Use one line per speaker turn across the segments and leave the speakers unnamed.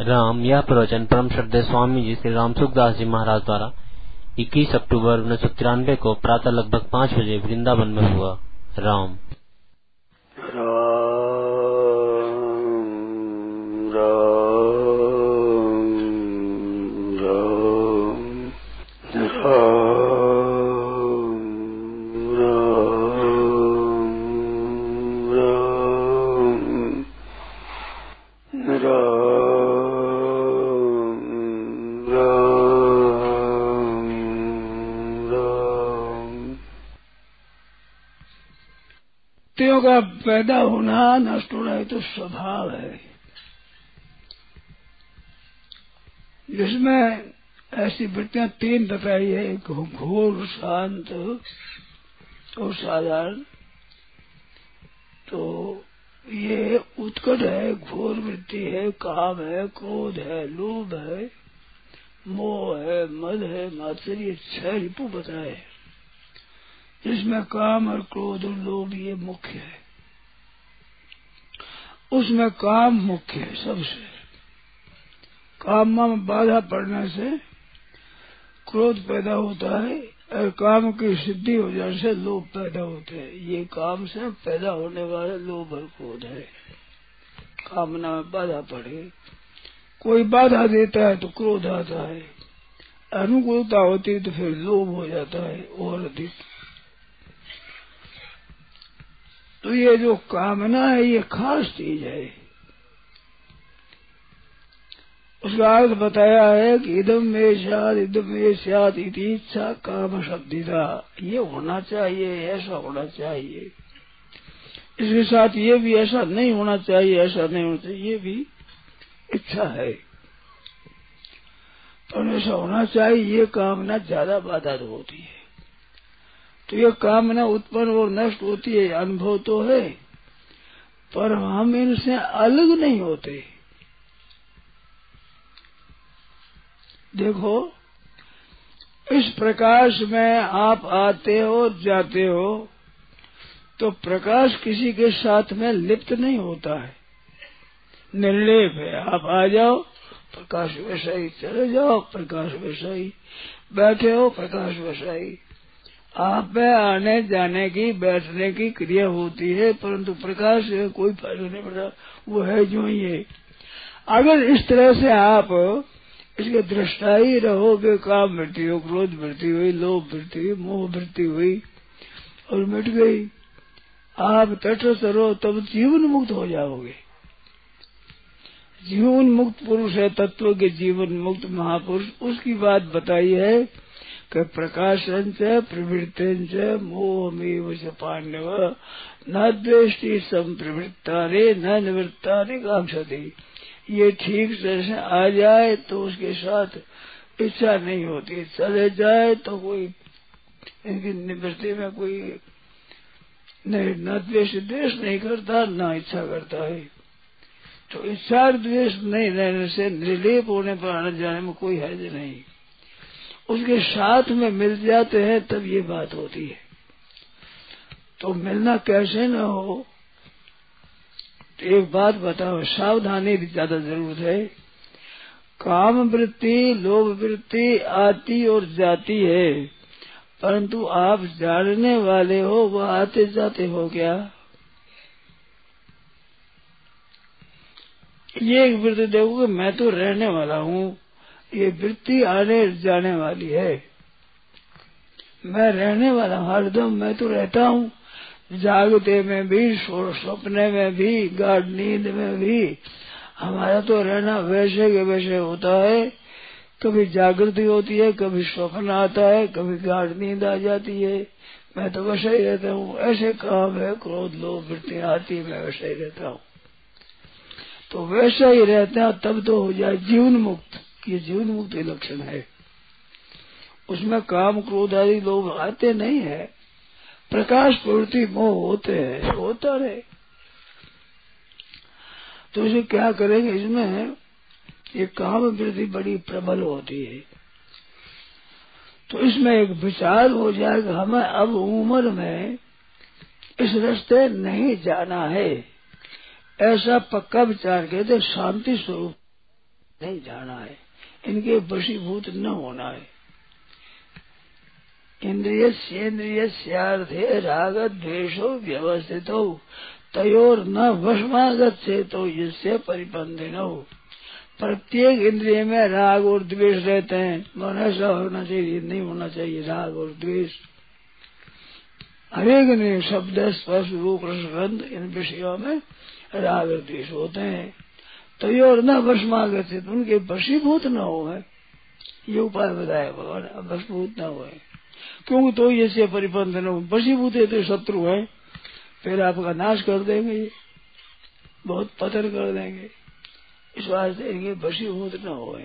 राम, यह प्रवचन परम श्रद्धे स्वामी जी श्री राम सुखदास जी महाराज द्वारा 21 अक्टूबर उन्नीस को प्रातः लगभग पाँच बजे वृंदावन में हुआ। राम।
का पैदा होना नष्ट होना है तो स्वभाव है। जिसमें ऐसी वृत्तियाँ तीन बताई है घोर, शांत और साधारण। तो ये उत्कट है, घोर वृत्ति है, काम है, क्रोध है, लोभ है, मोह है, मद है, मात्सर्य छह रिपु बताए जिसमें काम और क्रोध और लोभ ये मुख्य है। उसमें काम मुख्य है सबसे। काम में बाधा पड़ने से क्रोध पैदा होता है और काम की सिद्धि हो जाने से लोभ पैदा होते हैं। ये काम से पैदा होने वाले लोभ और क्रोध है। कामना में बाधा पड़े। कोई बाधा देता है तो क्रोध आता है। अनुकूलता होती है तो फिर लोभ हो जाता है और अधिक। तो ये जो कामना है, ये खास चीज़ है। उसका अर्थ बताया है कि इदम में शाद इदम में शाद इच्छा काम शब्दिता ये होना चाहिए, ऐसा होना चाहिए। इसके साथ ये भी ऐसा नहीं होना चाहिए, ऐसा नहीं होना चाहिए, ये भी इच्छा है। तो ऐसा होना चाहिए, ये कामना ज़्यादा बाधा होती है। तो ये कामना उत्पन्न और नष्ट होती है अनुभव तो है। पर हम इनसे अलग नहीं होते। देखो, इस प्रकाश में आप आते हो, जाते हो तो प्रकाश किसी के साथ में लिप्त नहीं होता है। निर्लेप है, आप आ जाओ, प्रकाश वैसा ही चले जाओ, प्रकाश वैसा ही बैठे हो, प्रकाश वैसा ही आप में आने जाने की, बैठने की क्रिया होती है, परंतु प्रकाश से कोई फ़ायदा नहीं पड़ता। वो है जो ही है। अगर इस तरह से आप इसके दृष्टा ही रहोगे, काम वृत्ति हो, क्रोध वृत्ति हुई, लोभ वृत्ति हुई, मोह वृत्ति हुई, और मिट गई, आप तटस्थ रहो तब जीवन मुक्त हो जाओगे। जीवन मुक्त पुरुष है, तत्व के जीवन मुक्त महापुरुष। उसकी बात बताई है प्रकाशन च प्रवृत्ति मोहमेव च पांडव न द्वेष्टि संप्रवृत्ता रे न निवृत्ता रे कांक्षती ये ठीक से आ जाए तो उसके साथ इच्छा नहीं होती। चले जाए तो कोई इनकी निवृत्ति में कोई नहीं, न द्वेष द्वेष नहीं करता, न इच्छा करता है। तो इच्छा द्वेष नहीं रहने से, निर्लेप होने पर आने जाने में कोई हर्ज नहीं। उसके साथ में मिल जाते हैं, तब ये बात होती है। तो मिलना कैसे न हो तो एक बात बताओ, सावधानी की ज़्यादा ज़रूरत है। काम वृत्ति, लोभ वृत्ति आती और जाती है, परंतु आप जानने वाले हो, वह आते जाते हो क्या? ये एक वृत्ति देखो मैं तो रहने वाला हूँ। ये वृत्ति आने जाने वाली है। मैं रहने वाला हरदम, मैं तो रहता हूँ। जागते में भी सपने में भी, गाढ़ नींद में भी। हमारा तो रहना वैसे के वैसे होता है। कभी जागृति होती है, कभी स्वप्न आता है, कभी गाढ़ नींद आ जाती है। मैं तो वैसे ही रहता हूँ। ऐसे काम है, क्रोध, लोभ वृत्ति आती मैं वैसे ही रहता हूँ। तो वैसा ही रहता तब तो हो जाए जीवन मुक्त। ये जीवन मुक्ति लक्षण है। उसमें काम क्रोध आदि लोग आते नहीं है। प्रकाश प्रवृत्ति मोह होते हैं, होता रहे। तो इसे क्या करेंगे? इसमें ये काम वृद्धि बड़ी प्रबल होती है। तो इसमें एक विचार हो जाएगा, हमें अब उम्र में इस रास्ते नहीं जाना है। ऐसा पक्का विचार कहते शांति स्वरूप नहीं जाना है। इनके वशीभूत न होना है। इंद्रिय सेन्द्रिय राग द्वेषो व्यवस्थित हो तयोर न वशमागत से तो इससे परिबंधित हो प्रत्येक इंद्रिय में राग और द्वेष रहते हैं। मन ऐसा होना चाहिए, नहीं होना चाहिए, राग और द्वेष। हरेक ने शब्द, स्पर्श, रूप, रसगंध इन विषयों में राग और द्वेष होते हैं। तो ये और न वशमागत से उनके वशीभूत न हो ये उपाय बताया भगवान वशभूत न हो क्योंकि तो ये से परिबंध न हो है तो शत्रु है। फिर आपका नाश कर देंगे बहुत पतन कर देंगे। इस वास्ते इनके वशीभूत न हो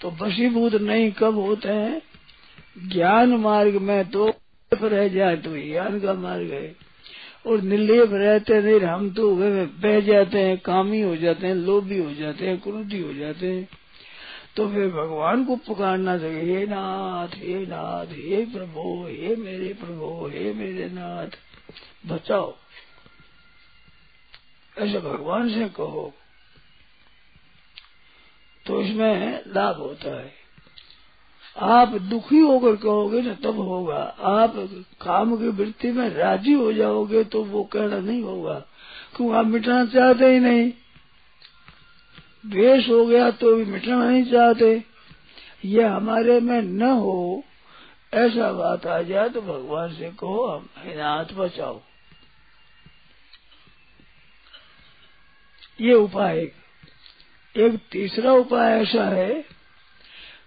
तो वशीभूत नहीं कब होते हैं? ज्ञान मार्ग में तो रह जाए तो ज्ञान का मार्ग है। और निर्लेप रहते नहीं, हम तो बह जाते हैं, कामी हो जाते हैं, लोभी हो जाते हैं क्रोधी हो जाते हैं। तो फिर भगवान को पुकारना चाहिए हे नाथ हे नाथ, हे प्रभु, हे मेरे प्रभु, हे मेरे नाथ, बचाओ। ऐसे भगवान से कहो। तो इसमें लाभ होता है। आप दुखी होकर कहोगे ना, तब होगा। आप काम की वृत्ति में राज़ी हो जाओगे तो वो कहना नहीं होगा। क्यों? आप मिटना चाहते ही नहीं। द्वेष हो गया तो भी मिटना नहीं चाहते। ये हमारे में न हो, ऐसा बात आ जाए तो भगवान से कहो, हम हाथ बचाओ। ये उपाय। एक तीसरा उपाय ऐसा है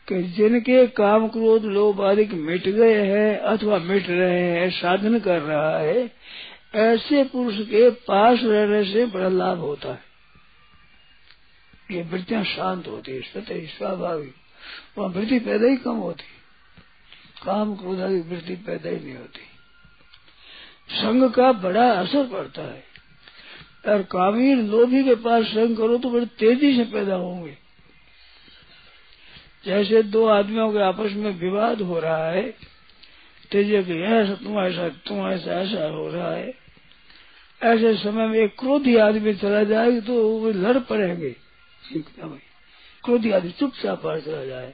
कि जिनके काम क्रोध लोभ आदि मिट गए हैं अथवा मिट रहे हैं, साधन कर रहा है, ऐसे पुरुष के पास रहने से बड़ा लाभ होता है। ये वृत्तियाँ शांत होती है स्वतः स्वाभाविक। वहाँ वृत्ति पैदा ही कम होती काम क्रोध आदि वृत्ति पैदा ही नहीं होती। संग का बड़ा असर पड़ता है। और कामीर लोभी के पास संग करो तो बड़ी तेज़ी से पैदा होंगे। जैसे दो आदमियों के आपस में विवाद हो रहा है, तेजे कि ऐसा, तुम ऐसा तुम ऐसा ऐसा हो रहा है। ऐसे समय में एक क्रोधी आदमी चला जाए तो वो लड़ पड़ेंगे। क्रोधी आदमी चुपचाप पास चला जाए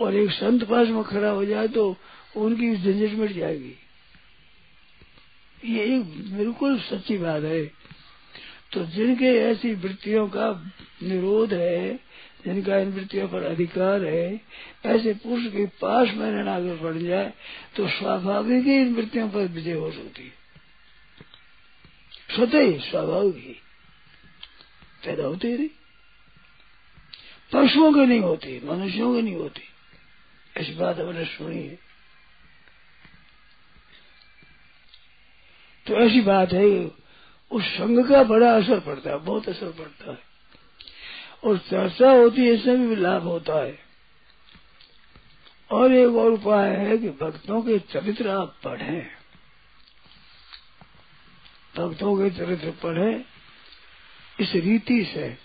और एक संत पास में खड़ा हो जाए तो उनकी झंझट मिट जाएगी। ये एक बिल्कुल सच्ची बात है। तो जिनके ऐसी वृत्तियों का निरोध है जिनका इन वृत्तियों पर अधिकार है। ऐसे पुरुष के पास में रहना अगर बढ़ जाए तो स्वाभाविक ही इन वृत्तियों पर विजय हो सकती है। स्वतः ही स्वाभाविक ही। पैदा होती रही पशुओं की नहीं होती, मनुष्यों की नहीं होती। ऐसी बात हमने सुनी है। तो ऐसी बात है, उस संघ का बड़ा असर पड़ता है, बहुत असर पड़ता है। और चर्चा होती है इसमें भी लाभ होता है। और एक और उपाय है कि भक्तों के चरित्र आप पढ़ें। भक्तों के चरित्र पढ़ें। इस रीति से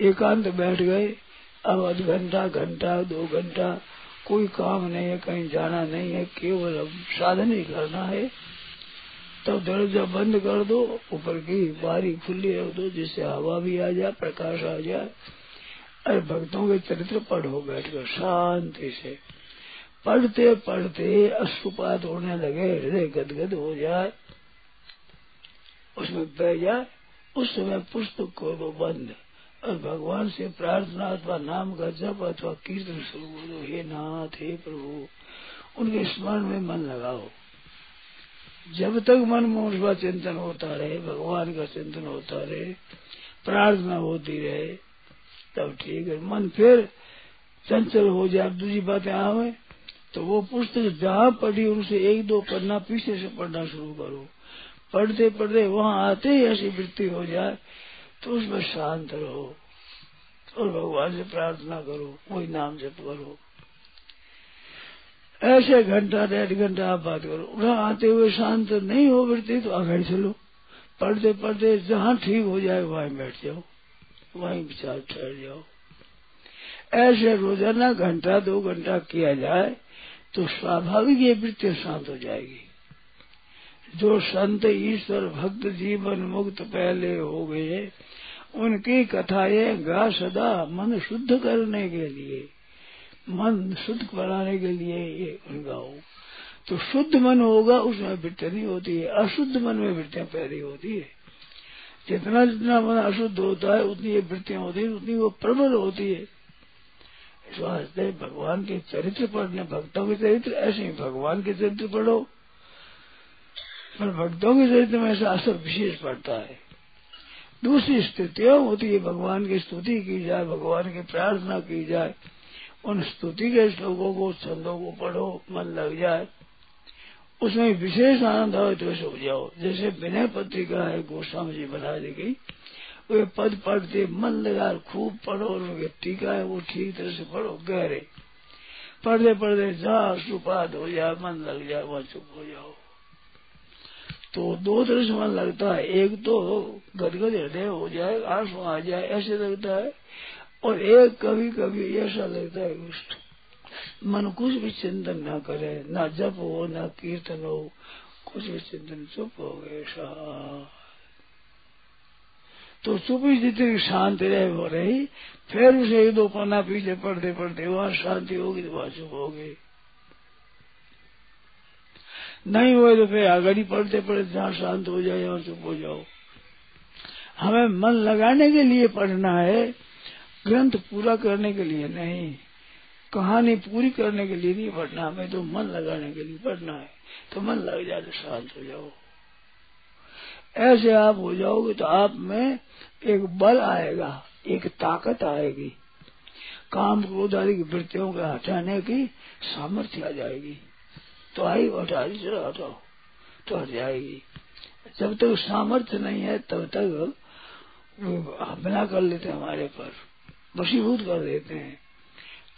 एकांत बैठ गए। अब आध घंटा घंटा, दो घंटा, कोई काम नहीं है, कहीं जाना नहीं है, केवल अब साधन ही करना है। तो दरवाज़ा बंद कर दो, ऊपर की बारी खुली रख दो, जिससे हवा भी आ जाए, प्रकाश आ जाए। अरे भक्तों के चरित्र पढ़ो, बैठकर शांति से। पढ़ते पढ़ते अश्रुपात होने लगे, हृदय गदगद हो जाए। उसमें बह जाए, उस समय पुस्तक को दो बंद। और भगवान से प्रार्थना अथवा नाम का जप अथवा कीर्तन शुरू हो दो हे नाथ, हे प्रभु, उनके स्मरण में मन लगाओ। जब तक मन में उसका चिंतन होता रहे, भगवान का चिंतन होता रहे, प्रार्थना होती रहे, तब ठीक है। मन फिर चंचल हो जाए दूसरी बातें आवे तो वो पुस्तक जहाँ पढ़ी, उनसे एक दो पढ़ना पीछे से पढ़ना शुरू करो। पढ़ते पढ़ते वहाँ आते ही ऐसी वृत्ति हो जाए तो उसमें शांत रहो और भगवान से प्रार्थना करो, कोई नाम जप करो। ऐसे घंटा, डेढ़ घंटा आप बात करो। वहाँ आते हुए शांत नहीं हो वृत्ति तो आगे चलो। पढ़ते पढ़ते जहाँ ठीक हो जाए, वहीं बैठ जाओ। वहीं विचार ठहर जाओ। ऐसे रोज़ाना घंटा, दो घंटा किया जाए तो स्वाभाविक ये वृत्ति शांत हो जाएगी। जो संत ईश्वर भक्त जीवन मुक्त पहले हो गए, उनकी कथाएँ गा सदा मन शुद्ध करने के लिए। मन शुद्ध बनाने के लिए ये उनका हो तो शुद्ध मन होगा, उसमें वृत्ति नहीं होती है। अशुद्ध मन में वृत्तियाँ पैदा होती है। जितना जितना मन अशुद्ध होता है, उतनी ये वृत्तियाँ होती है, उतनी वो प्रबल होती है। इस वास्ते भगवान के चरित्र पढ़ने भक्तों के चरित्र, ऐसे ही भगवान के चरित्र पढ़ो। पर भक्तों के चरित्र में ऐसा असर विशेष पड़ता है। दूसरी स्थितियाँ होती है, भगवान की स्तुति की जाए, भगवान की प्रार्थना की जाए। उन स्तुति के श्लोकों को छंदों को पढ़ो, मन लग जाए। उसमें विशेष आनंद हो तो सो जाओ। जैसे विनय पत्रिका है, गोस्वामी जी बता दी गई, वे पद पढ़ते मन लगा खूब पढ़ो और उनके टीका है, वो ठीक तरह से पढ़ो, गहरे। पढ़ते पढ़ते जहाँ सुपात हो जाए मन लग जाए वहाँ चुप हो जाओ। तो दो तरह से मन लगता है। एक तो गदगद हृदय हो जाए, आँसू आ जाए, ऐसे लगता है। और एक कभी कभी ऐसा लगता है मन कुछ भी चिंतन ना करे, ना जप हो ना कीर्तन हो, कुछ भी चिंतन चुप हो गए तो चुप ही जितनी शांति रहे, वो रही, फिर उसे एक दो पन्ना पीछे पढ़ते पढ़ते वहाँ शांति होगी तो वहाँ चुप हो गई नहीं हुए तो फिर आगड़ी पढ़ते पढ़ते जहाँ शांत हो जाए, वहाँ चुप हो जाओ। हमें मन लगाने के लिए पढ़ना है ग्रंथ पूरा करने के लिए नहीं, कहानी पूरी करने के लिए नहीं पढ़ना हमें तो मन लगाने के लिए पढ़ना है। तो मन लग जाए तो शांत हो जाओ। ऐसे आप हो जाओगे तो आप में एक बल आएगा, एक ताकत आएगी। काम क्रोध आदि की वृत्तियों के हटाने की सामर्थ्य आ जाएगी। तो आई हटा दी चलो हटाओ तो हट जाएगी। जब तक सामर्थ्य नहीं है, तब तक हमला कर लेते हमारे पर। वशीभूत कर देते हैं।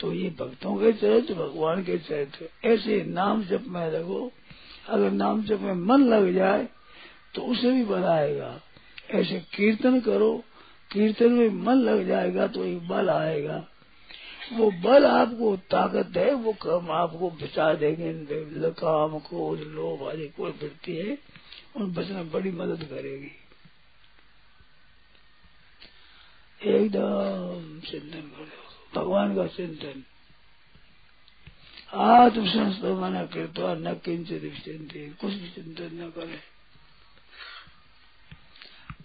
तो ये भक्तों के चरित्र, भगवान के चरित्र, ऐसे नाम जप में लगो अगर नाम जप में मन लग जाए तो उसे भी बनाएगा। ऐसे कीर्तन करो, कीर्तन में मन लग जाएगा तो एक बल आएगा। वो बल आपको ताकत है, वो कम आपको बचा देंगे। काम क्रोध, लोभ आदि कोई वृत्ति है, उन बचने बड़ी मदद करेगी। एकदम चिंतन करो। भगवान का चिंतन। आत्म संस्थान कृत्वा न किंचित चिंतित कुछ भी चिंतन न करे।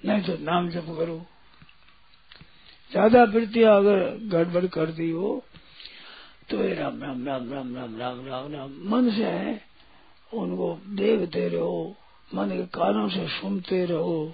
नहीं तो नाम जप करो। ज़्यादा वृत्तियाँ अगर गड़बड़ कर दी हो तो ये राम राम राम राम राम राम राम राम। मन से है, उनको देखते रहो, मन के कानों से सुनते रहो।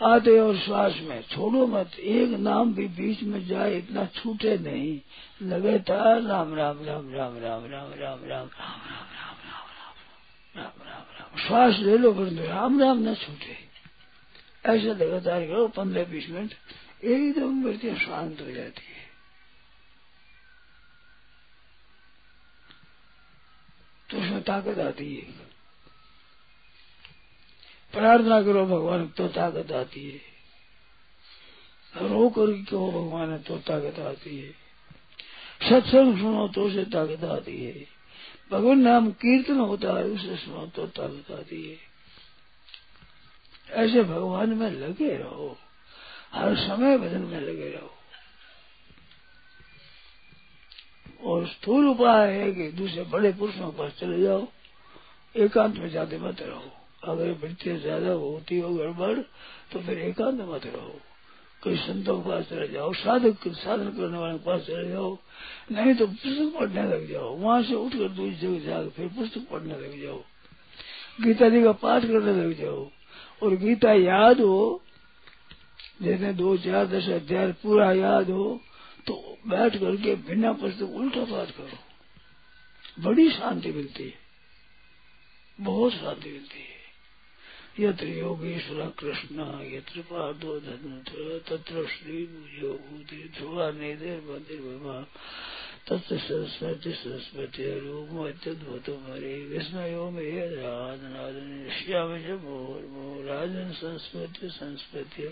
आते और श्वास में छोड़ो मत एक नाम भी बीच में जाए इतना छूटे नहीं लगातार राम राम राम राम राम राम राम राम राम राम राम राम राम राम राम राम श्वास ले लो परंतु राम राम न छूटे ऐसा लगातार करो पंद्रह बीस मिनट एकदम वृत्ति शांत हो जाती है तो उसमें ताकत आती है प्रार्थना करो, भगवान तो ताकत आती है। रो कर कहो भगवान तो ताकत आती है? सत्संग सुनो तो उसे ताकत आती है। भगवान नाम कीर्तन होता है, उसे सुनो तो ताकत आती है। ऐसे भगवान में लगे रहो। हर समय भजन में लगे रहो। और स्थूल उपाय है कि दूसरे बड़े पुरुषों के पास चले जाओ, एकांत में जाते मत रहो। अगर वृत्ति ज़्यादा होती हो गड़बड़ तो फिर एकांत मत रहो। कोई संतों के पास चले जाओ, साधक साधन करने वाले के पास चले जाओ, नहीं तो पुस्तक पढ़ने लग जाओ। वहाँ से उठकर दूसरी जगह जाकर फिर पुस्तक पढ़ने लग जाओ। गीता जी का पाठ करने लग जाओ। और गीता याद हो, जैसे दो, चार, दस अध्याय पूरा याद हो तो बैठ करके बिना पुस्तक उल्टा पाठ करो। बड़ी शांति मिलती है। बहुत शांति मिलती है। यत्र योगेश्वर कृष्ण यत्र पादो धनुत्र तत्र श्री भूजो भूति, ध्रुवा नेदे मंदिर तत्व सरस्वती सरस्वती रूप अत्युद्भुत मरे, विस्मयो में राधन श्याम राजन संस्कृति संस्कृति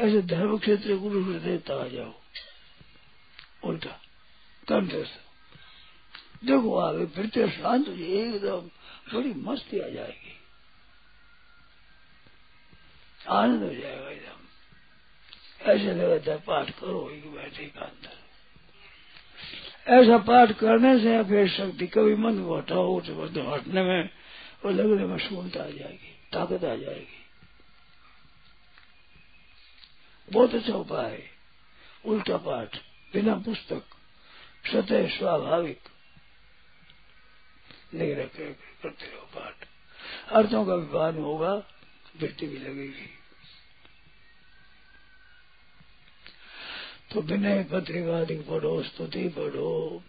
ऐसे धर्म क्षेत्र गुरु हृदय ता जाओ उल्टा, कंठस्थ। देखो आगे फिरते शांत हो एकदम बड़ी मस्ती आ जाएगी। आनंद हो जाएगा एकदम। ऐसे लगातार पाठ करो एक बैठे का अंदर ऐसा पाठ करने से फिर शक्ति कभी मन को हटाओ तो हटने में और लगने में शून्यता आ जाएगी, ताकत आ जाएगी। बहुत अच्छा उपाय है। उल्टा पाठ, बिना पुस्तक, सतह स्वाभाविक। नहीं रखे करते रहो पाठ। अर्थों का विवाद होगा, वृत्ति भी लगेगी। तो विनय पत्रिका पढ़ो, स्तुति पढ़ो,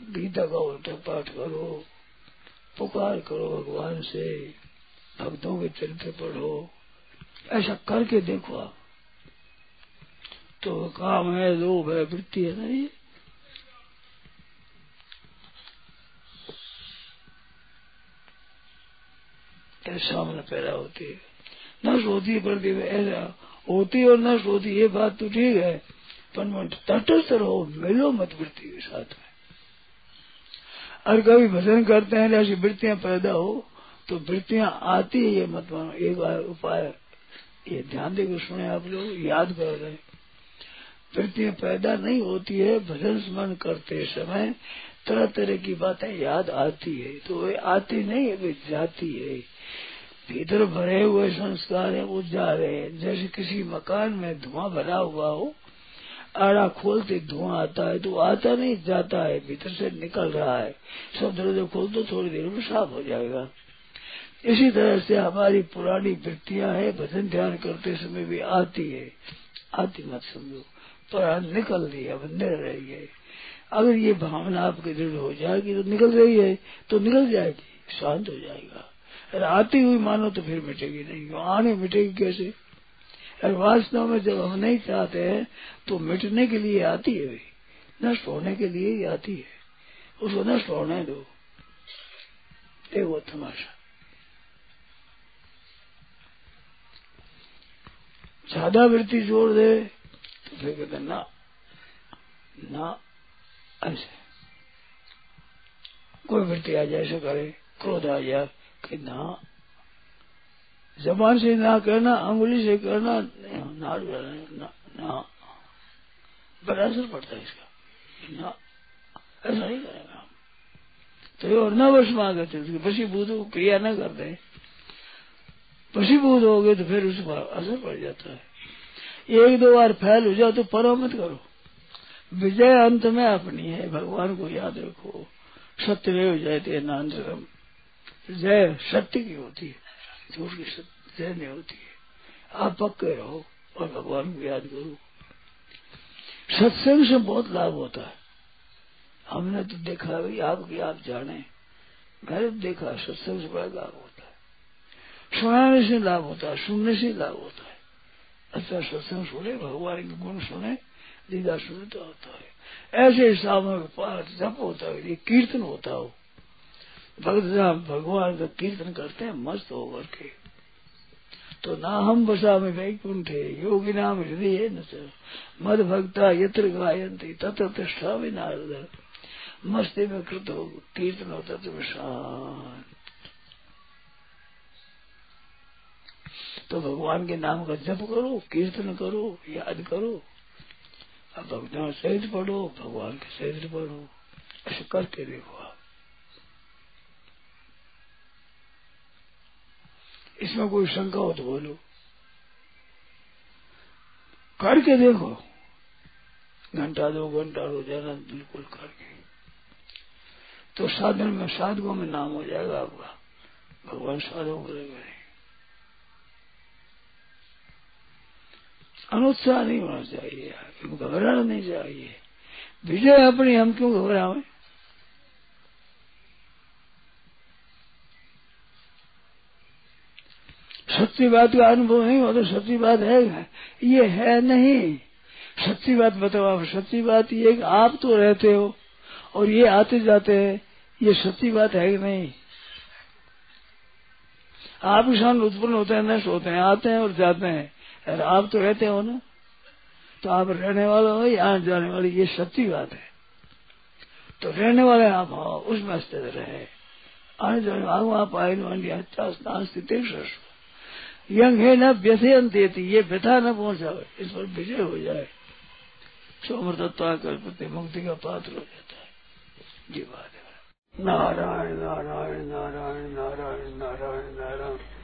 गीता का उल्टा पाठ करो, पुकार करो भगवान से, भक्तों के चरित्र पढ़ो, ऐसा करके देखो आप। तो काम है, लोभ है, वृत्ति है ना ये सामने पैदा होती है? न सोती पड़ती ऐसा होती और न सोती ये बात तो ठीक है। पर तटस्थ रहो मिलो मत वृत्ति के साथ में। और कभी भजन करते हैं ऐसी वृत्तियाँ पैदा हो तो वृत्तियाँ आती है, ये मत मानो, एक उपाय। ये ध्यान देकर सुने आप लोग, याद कर रहे वृत्तियाँ पैदा नहीं होती है, भजन स्मरण करते समय तरह तरह की बातें याद आती है तो वे आती नहीं है वे जाती है। भीतर भरे हुए संस्कार है, वो जा रहे हैं। जैसे किसी मकान में धुआँ भरा हुआ हो आड़ा खोलते धुआँ आता है तो आता नहीं, जाता है, भीतर से निकल रहा है। सब दरवाजे खोल दो, थोड़ी देर में साफ़ हो जाएगा। इसी तरह से हमारी पुरानी वृत्तियाँ है, भजन ध्यान करते समय भी आती है। आती मत समझो। पर निकल रही है निर रही है। अगर ये भावना आपके दृढ़ हो जाएगी तो निकल रही है तो निकल जाएगी, शांत हो जाएगा। अगर आती हुई मानो तो फिर मिटेगी नहीं। आने मिटेगी कैसे? और वास्तव में जब हम नहीं चाहते हैं तो मिटने के लिए आती है नष्ट होने के लिए ही आती है। उसको नष्ट होने दो। वो तमाशा। ज़्यादा वृत्ति जोड़ दे तो फिर कहते ना ना, ऐसे। कोई वृत्ति आ जाए, ऐसे करे, क्रोध आ जाए कि ना जबान से ना करना, अंगुली से करना ना बड़ा असर पड़ता है इसका। ना, ऐसा नहीं करेगा। तो और न वश मांगे थे पशीभूत क्रिया न कर दे पशीभूत हो गए तो फिर उस पर असर पड़ जाता है। एक दो बार फैल हो जाओ तो परो मत करो। विजय अंत में अपनी है, भगवान को याद रखो। सत्य हो जाए थे नानसरम जय सत्य की होती है। झूठ की जय नहीं होती है आप पक्के रहो और भगवान को याद करो। सत्संग से बहुत लाभ होता है। हमने तो देखा भाई आपकी आप जाने। मैंने तो देखा, सत्संग से बड़ा लाभ होता है। सुनाने से लाभ होता है, सुनने से लाभ होता है। अच्छा सत्संग सुने, भगवान के गुण सुने दीदा सुने तो होता है। ऐसे हिसाब में जप होता है कीर्तन होता हो। भक्त भगवान का कीर्तन करते हैं, मस्त होकर के। तो ना हम बसा में वैकुंठे, योगी नाम हृदय है न सर। मद भक्ता यत्र गायंती तत्र तिष्ठा भी नारद। मस्ती में कृत हो, कीर्तन होता तुम शांत तो भगवान के नाम का जप करो, कीर्तन करो, याद करो। अब भक्तों सहित पढ़ो, भगवान के सहित पढ़ो। ऐसे करके देखो इसमें कोई शंका हो तो बोलो। करके देखो। घंटा, दो घंटा रोज़ाना बिल्कुल करके। तो साधन में, साधकों में नाम हो जाएगा आपका। भगवान साधु करेगा अनुत्साह नहीं होना चाहिए घबराना नहीं चाहिए। विजय अपनी, हम क्यों घबरावे सच्ची बात का अनुभव नहीं हो तो सच्ची बात है ये है नहीं। सच्ची बात बताओ आप, सच्ची बात ये आप तो रहते हो और ये आते जाते हैं, ये सच्ची बात है कि नहीं? आप किसान उत्पन्न होते हैं, नष्ट होते हैं, आते हैं और जाते हैं। और आप तो रहते हो ना? तो आप रहने वाले हो या जाने वाले, ये सच्ची बात है। तो रहने वाले आप हो उसमें स्थित रहे। आने जाने आप आए नास्ती यंग है न व्यथयन देती, ये व्यथा न पहुंचावे इस पर विजय हो जाए। सोमृतत्वा कल्पते मुक्ति का पात्र हो जाता है। ये बात है। नारायण नारायण नारायण नारायण नारायण नारायण।